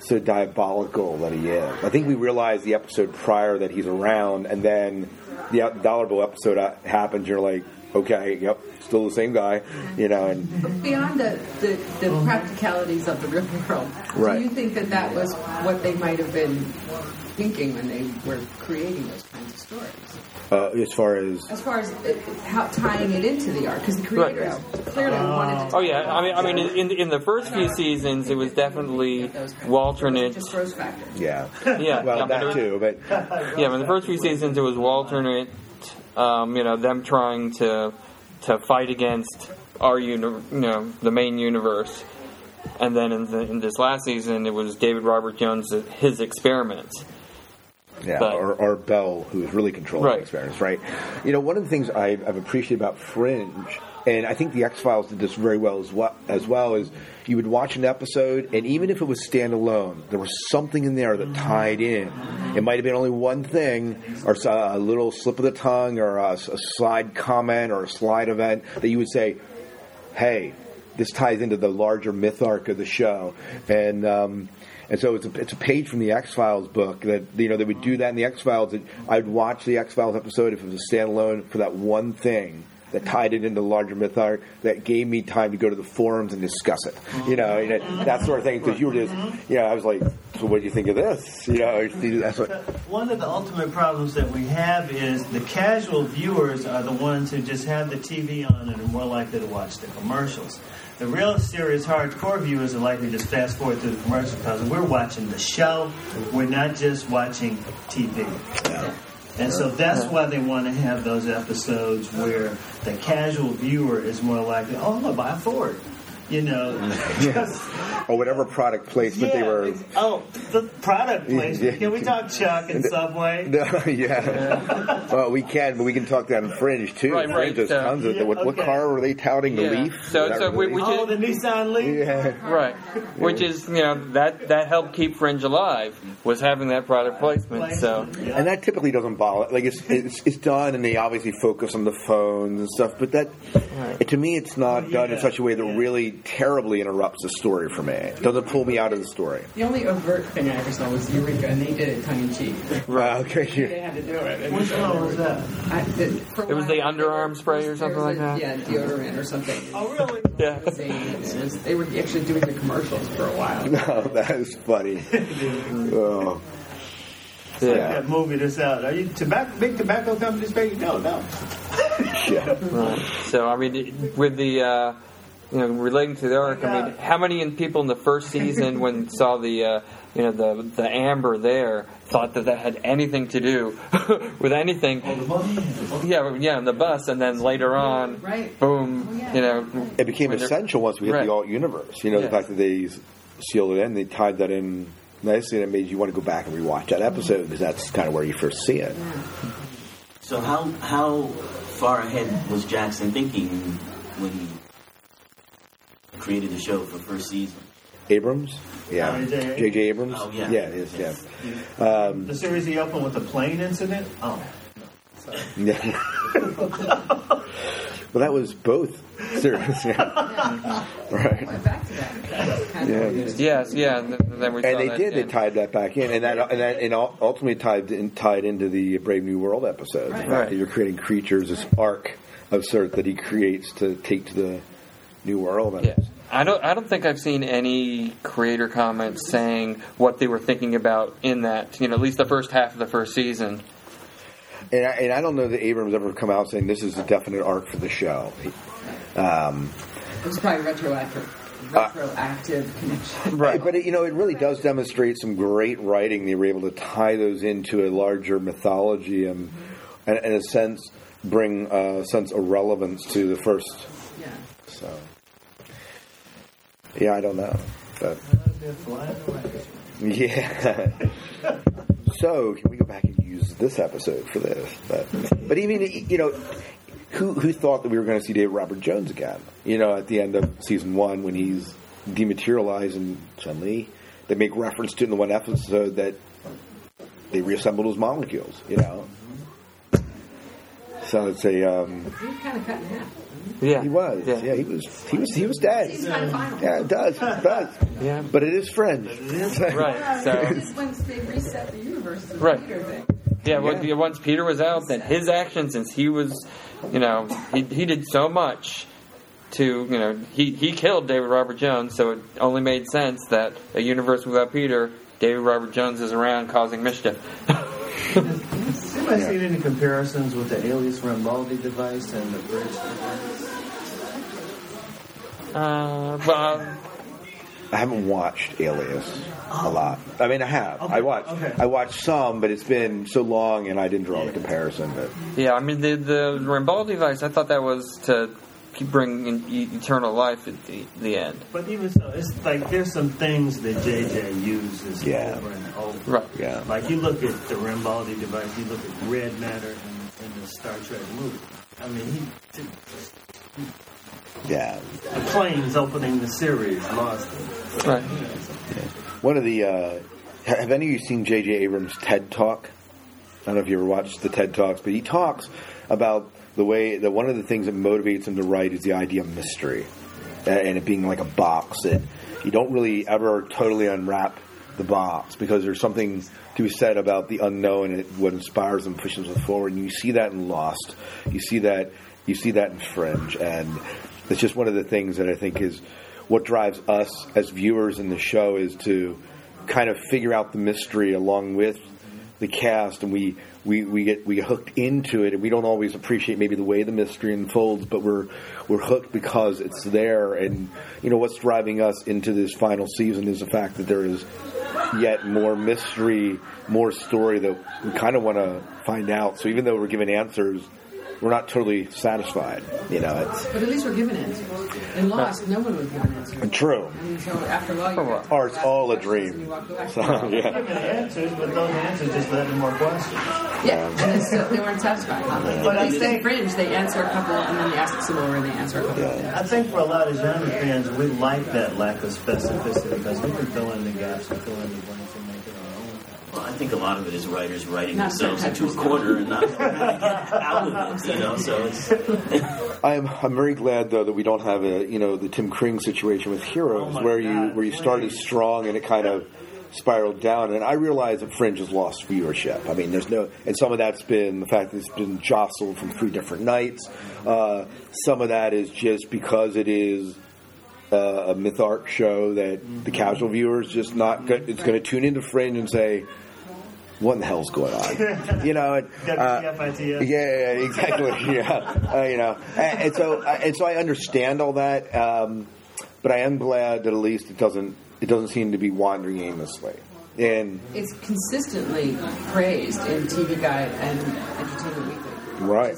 so diabolical that he is. I think we realized the episode prior that he's around, and then the uh, Dollar Bill episode uh, happens. You're like, okay, yep, still the same guy, you know. And beyond the, the, the practicalities of the real world, Right. do you think that that was what they might have been thinking when they were creating those kinds of stories? uh, as far as As far as uh, how tying it into the arc, because the creators clearly wanted to. Oh yeah, I mean, I mean, in in the first few seasons, it was definitely Walternate. Just Rose Factor. yeah, Yeah, well yeah, that but- too, but Yeah, in the first few seasons, it was Walternate Um, you know, them trying to to fight against our uni- you know the main universe. And then in, the, in this last season, it was David Robert Jones his experiments. Yeah, But- or, or Bell, who's really controlling Right. the experiments, right? You know, one of the things I've, I've appreciated about Fringe, and I think the X Files did this very well as well, as well, is you would watch an episode, and even if it was standalone, there was something in there that mm-hmm. tied in. It might have been only one thing, or a little slip of the tongue, or a slide comment, or a slide event that you would say, "Hey, this ties into the larger myth arc of the show," and. Um, and so it's a, it's a page from the X Files book that you know they would do that in the X Files. I'd watch the X Files episode if it was a standalone for that one thing that tied it into the larger myth arc that gave me time to go to the forums and discuss it. You know, you know, that sort of thing. Because you were just, you know, I was like, so what do you think of this? You know, that's what. One of the ultimate problems that we have is the casual viewers are the ones who just have the TV on and are more likely to watch the commercials. The real serious hardcore viewers are likely to just fast forward through the commercials because we're watching the show. We're not just watching TV. And so that's why they want to have those episodes where the casual viewer is more likely, oh, I'm going to buy a Ford. You know, <laughs> just or whatever product placement they were. Oh, the product placement. Can we talk Chuck and <laughs> Subway? <laughs> No, yeah. well, we can, but we can talk that in Fringe too. Right, Fringe right, has so- uh, tons of. Yeah, what, what car were they touting? The Leaf. So- Was that so we- really- we Oh, the Nissan Leaf. Yeah. Uh-huh. Right, which is you know that that helped keep Fringe alive was having that product placement. So And that typically doesn't bother. Like it's, it's it's done, and they obviously focus on the phones and stuff. But that, to me, it's not oh, done in such a way that really terribly interrupts the story for me. It doesn't pull me out of the story. The only overt thing I ever saw was Eureka, and they did it tongue in cheek. Right. Okay. They had to do it. And Which one was that? I, the, for it was the underarm spray or something like a- that. Yeah, deodorant or something. Oh, really? Yeah. It was- they were actually doing the commercials for a while. <laughs> No, that is funny. oh. That movie this out. Are you tobacco, big tobacco companies paying? No, no. Yeah. Right. So I mean, with the uh, you know relating to the arc, I mean, how many people in the first season when <laughs> saw the uh, you know the the amber there thought that that had anything to do <laughs> with anything? Yeah, yeah, on the bus, and then later on, Right. boom, you know, It became essential once we hit Right. the alt universe. You know, Yeah. the fact that they sealed it in, they tied that in nicely, and it made you want to go back and rewatch that episode because that's kind of where you first see it. So how how far ahead was Jackson thinking when he created the show for first season? Abrams, yeah, J.J. J.J. Abrams, Oh, yeah. yeah, it is, yeah. Um, The series he opened with the plane incident. Oh, Yeah. <laughs> well, that was both serious. Yeah. Right. Back to that. Kind Yeah. of Yes, yeah, and then- then we And they that did. They tied that back in, and that and that and ultimately tied in, tied into the Brave New World episode. Right. The fact that you're creating creatures, this arc of sort that he creates to take to the new world. And Yeah. I don't. I don't think I've seen any creator comments saying what they were thinking about in that. You know, at least the first half of the first season. And I, and I don't know that Abrams ever come out saying this is a definite arc for the show. Um, It was probably retroactive. Retroactive connection. Right. But it, you know, it really does demonstrate some great writing. They were able to tie those into a larger mythology and, and in a sense, bring a sense of relevance to the first. Yeah. So, yeah, I don't know, but yeah. <laughs> so, can we go back and use this episode for this? But, but even you know. Who, who thought that we were going to see David Robert Jones again? You know, at the end of season one when he's dematerialized and suddenly they make reference to in the one episode that they reassembled his molecules. You know, so it's a um, He was kind of cut in half. Yeah, he was. Yeah. he was. He was. He was dead. He's kind of. Yeah, it does. It does. Yeah. But it is Fringe. <laughs> Right. So. Just once they reset the universe, it's Right. Peter. Yeah, well, yeah, once Peter was out, then his actions, since he was, you know, he, he did so much to, you know, he, he killed David Robert Jones, so it only made sense that a universe without Peter, David Robert Jones is around causing mischief. <laughs> Has anybody seen any comparisons with the Alias Rambaldi device and the bridge device? Uh, well, I haven't watched Alias a lot. I mean, I have. I watched. okay. I watched some, but it's been so long, and I didn't draw the comparison. But Yeah, I mean the the Rambaldi device. I thought that was to keep bringing e- eternal life at the, the end. But even so, it's like there's some things that JJ uses Yeah. over and over. Right. Yeah. Like you look at the Rambaldi device, you look at Red Matter in, in the Star Trek movie. I mean, he, yeah, the planes opening the series lost it. Right. one of the uh, have any of you seen J.J. Abrams' TED Talk? I don't know if you ever watched the TED Talks, but he talks about the way that one of the things that motivates him to write is the idea of mystery uh, and it being like a box that you don't really ever totally unwrap the box because there's something to be said about the unknown and it, what inspires them pushes them forward. And you see that in Lost, you see that you see that in Fringe, and it's just one of the things that I think is what drives us as viewers in the show is to kind of figure out the mystery along with the cast. And we, we, we get we get hooked into it and we don't always appreciate maybe the way the mystery unfolds but we're we're hooked because it's there. And you know what's driving us into this final season is the fact that there is yet more mystery more story that we kind of want to find out. So even though we're given answers we're not totally satisfied you know it's But at least we're given answers. In Lost, no one was given answers. true I mean, so after a while, you or it's all a and dream you walk away. so yeah Given answers, but those answers just led to more questions. Yeah, and they, still, they weren't satisfied. But at least in Fringe, they answer a couple, and then they ask some more, and they answer a couple. Yeah. I think for a lot of genre fans, we like that lack of specificity because we can fill in the gaps and fill in the blanks and make it our own. Well, I think a lot of it is writers writing Not themselves into a corner and not really get out of it, you know. So it's <laughs> I'm I'm very glad though that we don't have a you know the Tim Kring situation with Heroes Oh my where you where you started strong and it kind of spiraled down and I realize that Fringe has lost viewership. I mean, there's no and some of that's been the fact that it's been jostled from three different nights. Uh, some of that is just because it is. Uh, a myth arc show that the casual viewer is just not go- it's going to tune into Fringe and say, "What in the hell's going on?" <laughs> You know, and, uh, WTF, yeah, yeah, exactly. <laughs> yeah, uh, you know, and, and so uh, and so I understand all that, um, but I am glad that at least it doesn't it doesn't seem to be wandering aimlessly. And It's consistently praised in TV Guide and Entertainment Weekly. Right,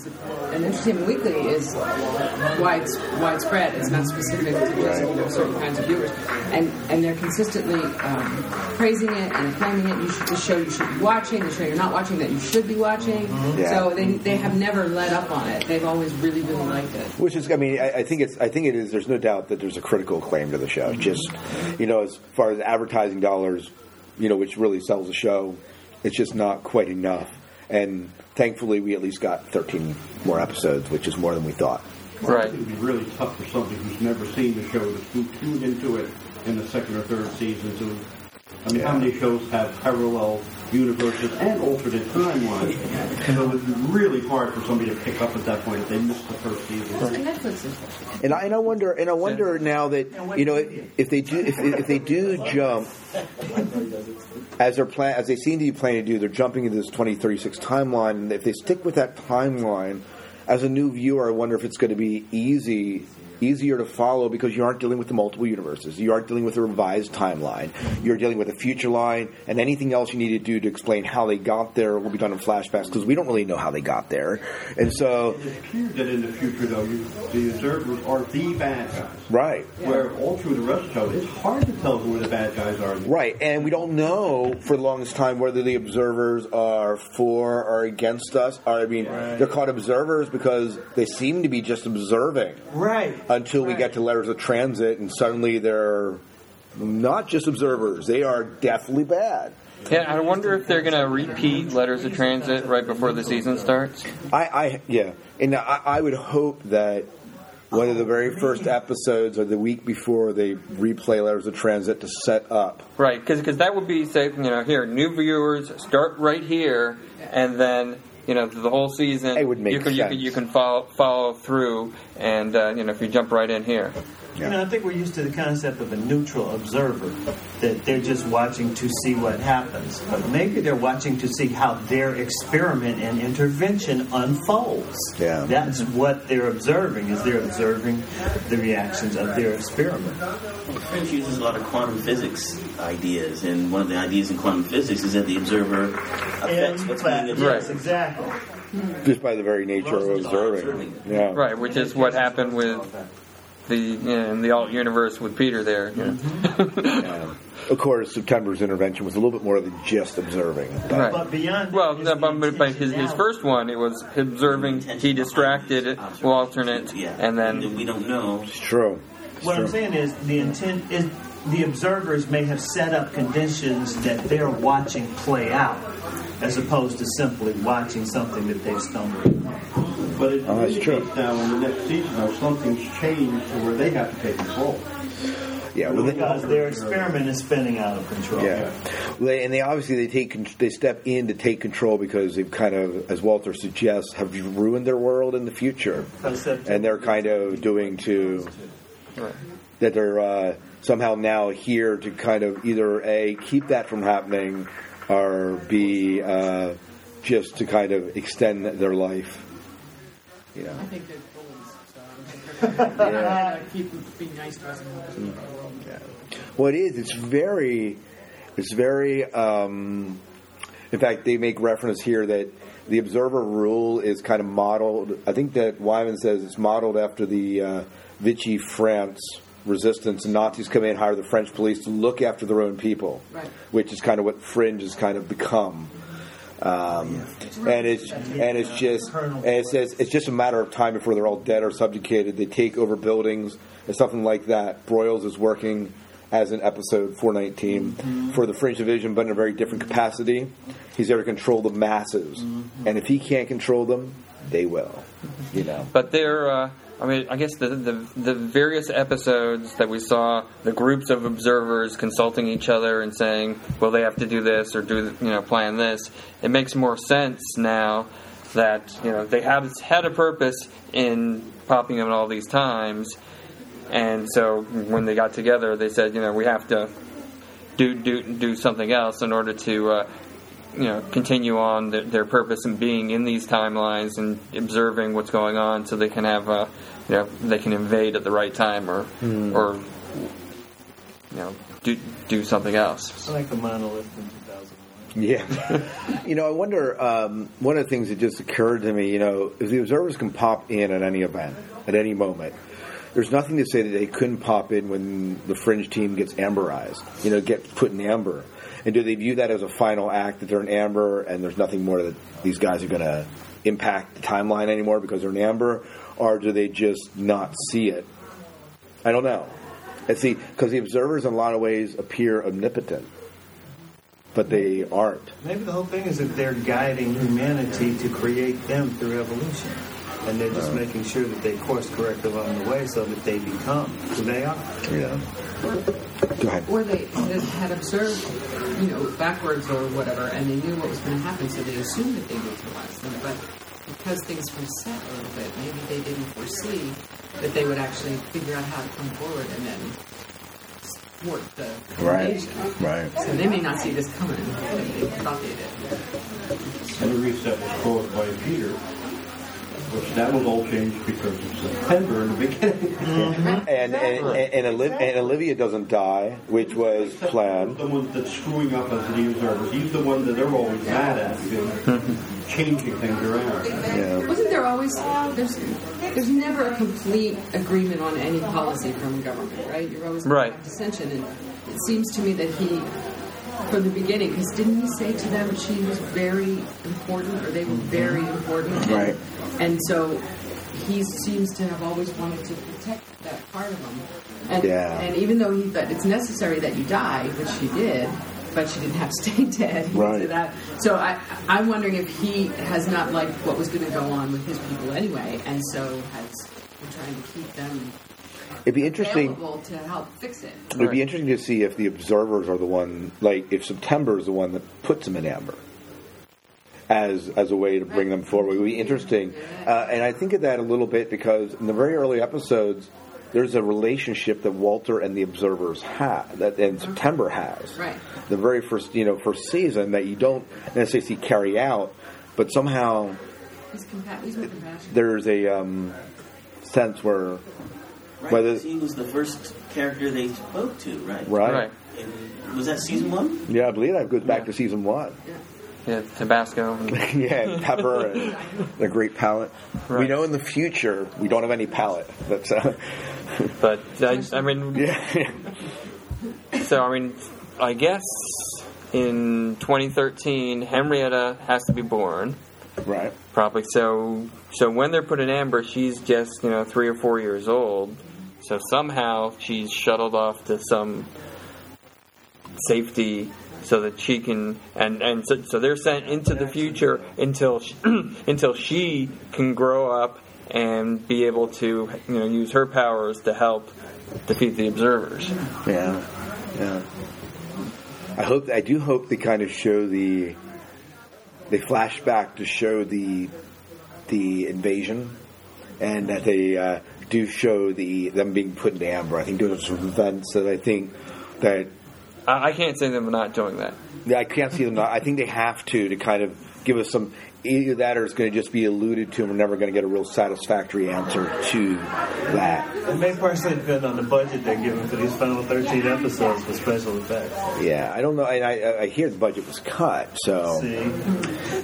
And Entertainment Weekly is wide, widespread. It's not specific to just know, certain kinds of viewers, and and they're consistently um, praising it and acclaiming it. You should, the show you should be watching, the show you're not watching that you should be watching. Yeah. So they they have never let up on it. They've always really really liked it. which is I mean I, I think it's I think it is. There's no doubt that there's a critical claim to the show. Just you know, as far as advertising dollars, you know, which really sells the show, it's just not quite enough. And thankfully, we at least got 13 more episodes, which is more than we thought. Right. It would be really tough for somebody who's never seen the show to tune into it in the second or third season. To, I mean, how many shows have parallel universes and alternate timelines? So it would be really hard for somebody to pick up at that point if they missed the first season. And And I, and I wonder, and I wonder now that you know if they do if, if they do jump as they're plan as they seem to be planning to do, they're jumping into this 2036 timeline. And if they stick with that timeline, as a new viewer, I wonder if it's going to be easy easier to follow because you aren't dealing with the multiple universes. You aren't dealing with a revised timeline. You're dealing with a future line, and anything else you need to do to explain how they got there will be done in flashbacks because we don't really know how they got there. And so, It appeared that in the future, though, you, the observers are the bad guys. right. Where all through the rest of the show, it's hard to tell who the bad guys are. Right, and we don't know for the longest time whether the observers are for or against us. I mean, they're called observers because they seem to be just observing Right. Until we get to letters of transit, and suddenly they're not just observers; they are definitely bad. Yeah, I wonder if they're going to repeat Letters of Transit right before the season starts. I, I yeah, and I, I would hope that one of the very first episodes or the week before they replay letters of transit to set up. Right, because that would be say you know here new viewers start right here and then you know the whole season It would make you can you can you can follow follow through and uh, you know if you jump right in here. You know, I think we're used to the concept of a neutral observer, that they're just watching to see what happens. But maybe they're watching to see how their experiment and intervention unfolds. Yeah. That's what they're observing, is they're observing the reactions of their experiment. Fringe uses a lot of quantum physics ideas, and one of the ideas in quantum physics is that the observer affects what's being observed. Yes, exactly. Just by the very nature of observing. Yeah. Right, which is what happened with the you know, in the alt universe with Peter there. you know. Yeah. <laughs> Of course, September's intervention was a little bit more than just observing. Right. But beyond Well, no, but, but, but his, his first one, it was observing. He distracted Walternate, and then we don't know. It's true. What I'm saying is the intent is the observers may have set up conditions that they're watching play out, as opposed to simply watching something that they've stumbled upon. But it Oh, that's true. indicates now in the next season, now something's changed to where they have to take control. Yeah, well, they, Because their experiment is spinning out of control. yeah. Well, they, and they obviously they take they step in to take control because they've kind of, as Walter suggests, have ruined their world in the future, and they're kind of doing to that they're uh, somehow now here to kind of either a keep that from happening, or b uh, just to kind of extend their life. Know. I think they're bullies. So I don't think they're Yeah. keep being nice to us and help in the world. Well, it is. It's very, it's very. Um, in fact, they make reference here that the observer rule is kind of modeled. I think that Wyman says it's modeled after the uh, Vichy France resistance, and Nazis come in hire the French police to look after their own people, Right. which is kind of what Fringe has kind of become. Um, and it's and it's just and it says it's just a matter of time before they're all dead or subjugated. They take over buildings and something like that. Broyles is working as an episode 419 for the Fringe Division, but in a very different capacity. He's there to control the masses, and if he can't control them, they will. You know. But they're, uh, I mean, I guess the, the the various episodes that we saw, the groups of observers consulting each other and saying, well, they have to do this or do, you know, plan this. It makes more sense now that you know they have had a purpose in popping them all these times, and so when they got together, they said, you know, we have to do do do something else in order to. Uh, you know, continue on their, purpose in being in these timelines and observing what's going on, so they can have, uh, you know, they can invade at the right time or, Hmm. or, you know, do do something else. I like the monolith in 2001. Yeah. <laughs> you know, I wonder, um, one of the things that just occurred to me, you know, if the observers can pop in at any event, at any moment, there's nothing to say that they couldn't pop in when the fringe team gets amberized, you know, get put in amber. And do they view that as a final act that they're in amber and there's nothing more that these guys are going to impact the timeline anymore because they're in amber? Or do they just not see it? I don't know. And see, because the observers in a lot of ways appear omnipotent, but they aren't. Maybe the whole thing is that they're guiding humanity to create them through evolution. And they're just uh. making sure that they course correct along the way so that they become who they are. Yeah. Go ahead. Or they had had observed, you know, backwards or whatever, and they knew what was going to happen, so they assumed that they would realize them. But because things reset a little bit, maybe they didn't foresee that they would actually figure out how to come forward and then thwart the Right. Right. So they may not see this coming, but they thought they did. And the reset was caused by Peter, which that was all changed because of September in the beginning. Mm-hmm. And, and, and, Olivia, and Olivia doesn't die, which was planned. the one that's screwing up as the observer. He's the one that they're always mad at because mm-hmm. Changing things around. Yeah. Wasn't there always uh, there's there's never a complete agreement on any policy from the government, right? You're always gonna Right. have dissension, and it seems to me that he, from the beginning, because didn't he say to them she was very important, or they were mm-hmm. very important, and, Right. And so he seems to have always wanted to protect that part of him, and Yeah. and even though he, thought it's necessary that you die, which she did. But she didn't have to stay <laughs> dead. Right. that. So I, I'm wondering if he has not liked what was going to go on with his people anyway, and so has been trying to keep them It'd be interesting. to help fix it. It'd be interesting to see if the observers are the one, like if September is the one that puts them in amber, as as a way to bring them forward. It would be interesting, uh, and I think of that a little bit because in the very early episodes, there's a relationship that Walter and the observers have that and September has. Right. The very first you know first season that you don't necessarily see carry out, but somehow He's, compa- he's there's a um, sense where Right, whether 'cause he was the first character they spoke to, right? Right. Right. And was that season one? yeah, I believe that goes back to season one. Yeah, Tabasco. <laughs> yeah, pepper and the great palate. We know in the future we don't have any palate. That's uh, <laughs> but I, I mean, yeah. so I mean, I guess in 2013, Henrietta has to be born. Right. Probably. So, so when they're put in Amber, she's just you know three or four years old. So somehow she's shuttled off to some safety so that she can and and so, so they're sent into the future until she, <clears throat> until she can grow up and be able to you know use her powers to help defeat the observers. Yeah, yeah. I hope I do hope they kind of show the they flash back to show the the invasion and that they uh, do show the them being put in amber. I think those are events that I think that I, I can't say them not doing that. yeah, I can't see them. Not, I think they have to to kind of give us some. Either that, or it's going to just be alluded to, and we're never going to get a real satisfactory answer to that. The It may partially depend on the budget they're given for these final 13 episodes for special effects. Yeah, I don't know. And I, I hear the budget was cut, so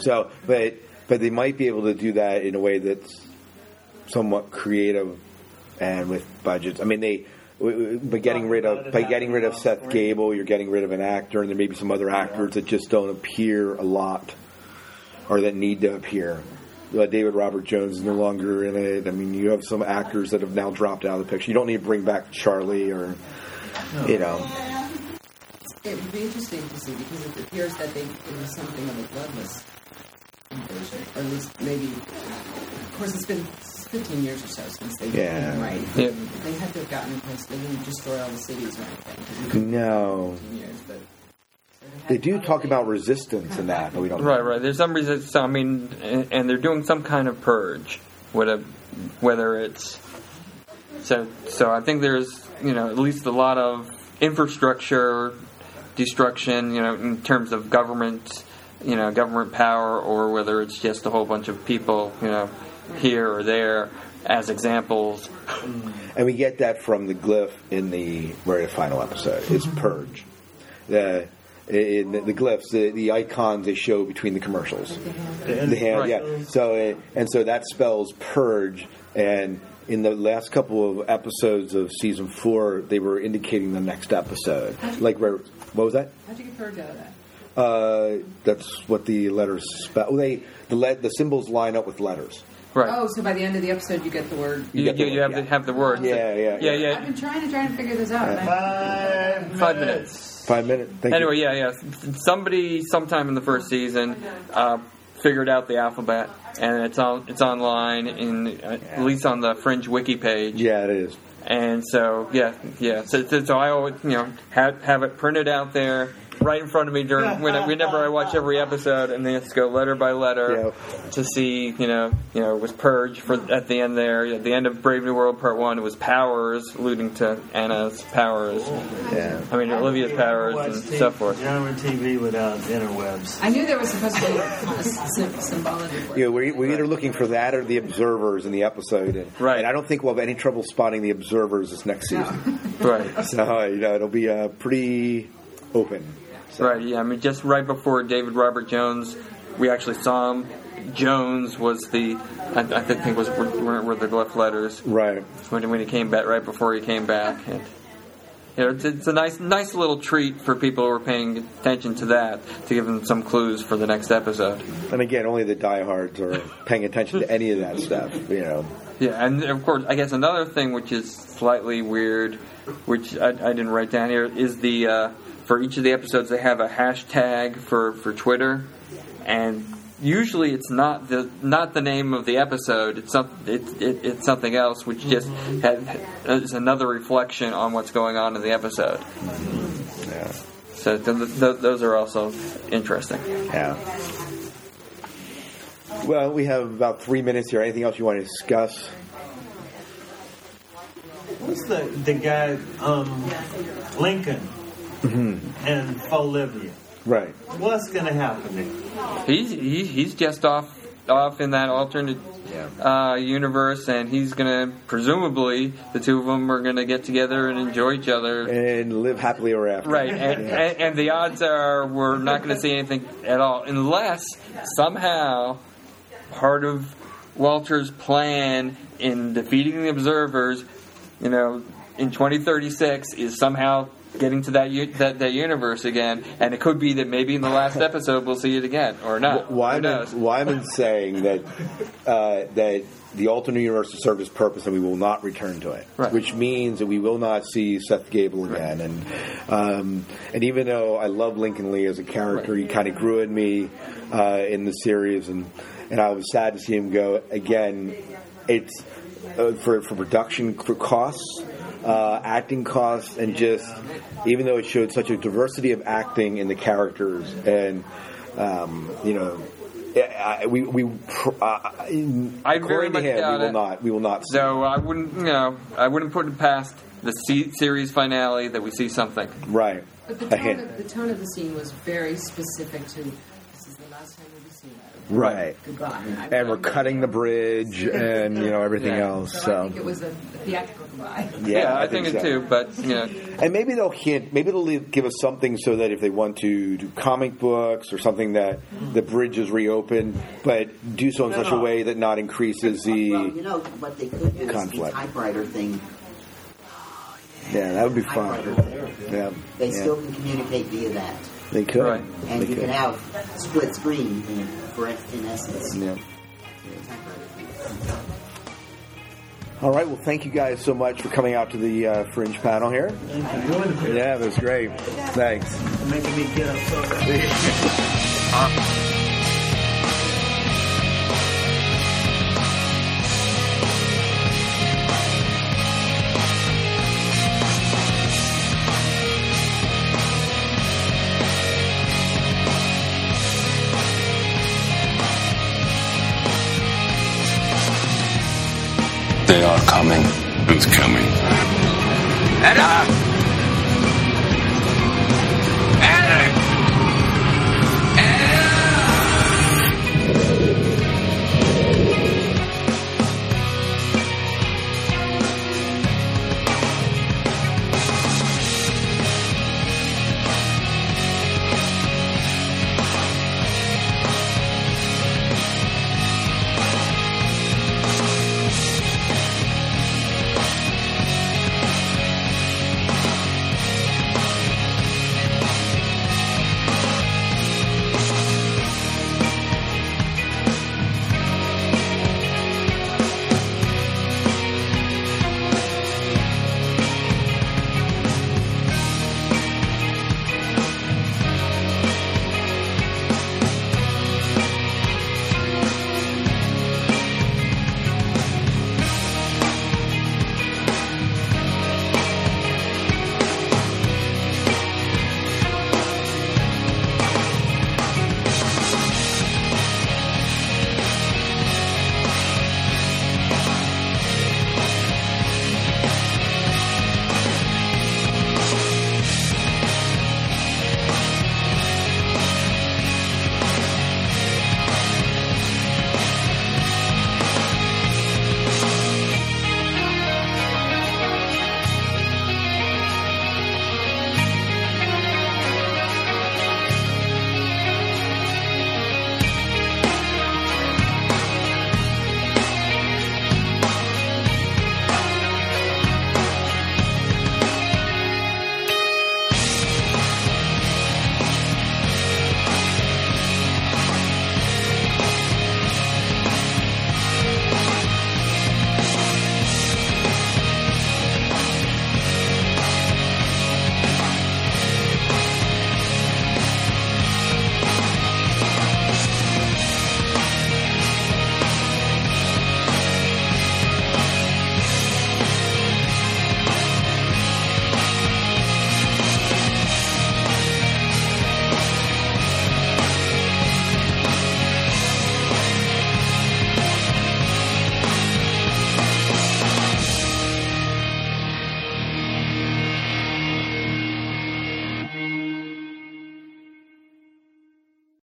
so, but but they might be able to do that in a way that's somewhat creative and with budgets. I mean, they by getting rid of by getting rid of Seth Gabel, you're getting rid of an actor, and there may be some other actors that just don't appear a lot or that need to appear. Uh, David Robert Jones is no longer in it. I mean, you have some actors that have now dropped out of the picture. You don't need to bring back Charlie or, you know. It would be interesting to see because it appears that they it was something of a bloodless invasion, or at least maybe. Of course, it's been 15 years or so since they Yeah. right. Yeah. They had to have gotten in place. They didn't destroy all the cities or anything. No. 15 years, but They do talk about resistance in that, but we don't. Right, right. There's some resistance. I mean, and, and they're doing some kind of purge, whether whether it's so. So I think there's you know at least a lot of infrastructure destruction. You know, in terms of government, you know, government power, or whether it's just a whole bunch of people, you know, here or there as examples. And we get that from the glyph in the very final episode. It's purge. The in the, the glyphs, the, the icons they show between the commercials. The hand, Right. yeah. So uh, and so that spells purge. And in the last couple of episodes of season four, they were indicating the next episode. Like where? What was that? how'd you get purge out of that? Uh, that's what the letters spell. They the le- the symbols line up with letters. Right. Oh, so by the end of the episode, you get the word. You, you, you have to have the word. Yeah, yeah, yeah, yeah. I've been trying to try and figure this out. and I- Five minutes. Five minutes. Thank anyway, you. yeah, yeah. Somebody sometime in the first season uh, figured out the alphabet, and it's on it's online in uh, at least on the Fringe wiki page. Yeah, it is. And so, yeah, yeah. So, so, so I always, you know, have have it printed out there right in front of me during <laughs> when, whenever I watch every episode, and then just go letter by letter to see, you know, you know, it was Purge for at the end there. At the end of Brave New World Part One, it was Powers, alluding to Anna's powers. Yeah. I mean Olivia's powers and so forth. Genre TV without interwebs. I knew there was supposed to be a sym- symbology. Yeah, we're, we're either looking for that or the observers in the episode, and, right. and I don't think we'll have any trouble spotting the observers this next season. <laughs> Right. So you know, it'll be uh, pretty open. Right. Yeah. I mean, just right before David Robert Jones, we actually saw him. Jones was the, I, I think it was were, were the left letters. Right. When, when he came back, right before he came back, and you know, it's, it's a nice, nice little treat for people who are paying attention to that to give them some clues for the next episode. And again, only the diehards are paying attention to any of that stuff. You know. Yeah, and of course, I guess another thing which is slightly weird, which I, I didn't write down here, is the uh, for each of the episodes they have a hashtag for, for Twitter, and usually it's not the not the name of the episode. It's some it, it, it's something else, which just has, is another reflection on what's going on in the episode. Yeah. So th- th- those are also interesting. Yeah. Well, we have about three minutes here. Anything else you want to discuss? what's the the guy um, Lincoln and Olivia? Right. What's going to happen there? He's he, he's just off off in that alternate uh, universe, and he's gonna presumably the two of them are gonna get together and enjoy each other. And live happily ever after. Right, and, Yeah. and, and the odds are we're not going to see anything at all, unless somehow part of Walter's plan in defeating the observers, you know, in 2036 is somehow getting to that, u- that that universe again, and it could be that maybe in the last <laughs> episode we'll see it again or not. Who knows? Wyman's, saying that uh, that the alternate universe will serve its purpose and we will not return to it, Right. which means that we will not see Seth Gabel again. And um, and even though I love Lincoln Lee as a character, he kind of grew in me uh, in the series, and and I was sad to see him go again. It's uh, for for production for costs. Uh, acting costs and just even though it showed such a diversity of acting in the characters and um, you know I, we we pr- uh, I very according to much him we will it. not we will not see So I wouldn't, you know, I wouldn't put it past the se- series finale that we see something. right But the tone, of, the tone of the scene was very specific to this is the last time we'll be seeing that. Right Goodbye. and we're cutting the bridge and you know everything Yeah. else So, I so think it was a, a theatrical goodbye. Yeah, I, think, it too. But you know, and maybe they'll hint maybe they'll leave- give us something so that if they want to do comic books or something that the bridge is reopened but do so in such a way that not increases the Well, you know what they could do is the conflict. typewriter thing. yeah that would be fun Typewriter yeah They yeah. still can communicate via that, they could Right. and they you could. can have split screen in, for in essence. yeah Typewriter. All right. Well, thank you guys so much for coming out to the uh, Fringe panel here. Yeah, that was great. Thanks. Making me get up so <laughs> They are coming. Who's coming? Edda!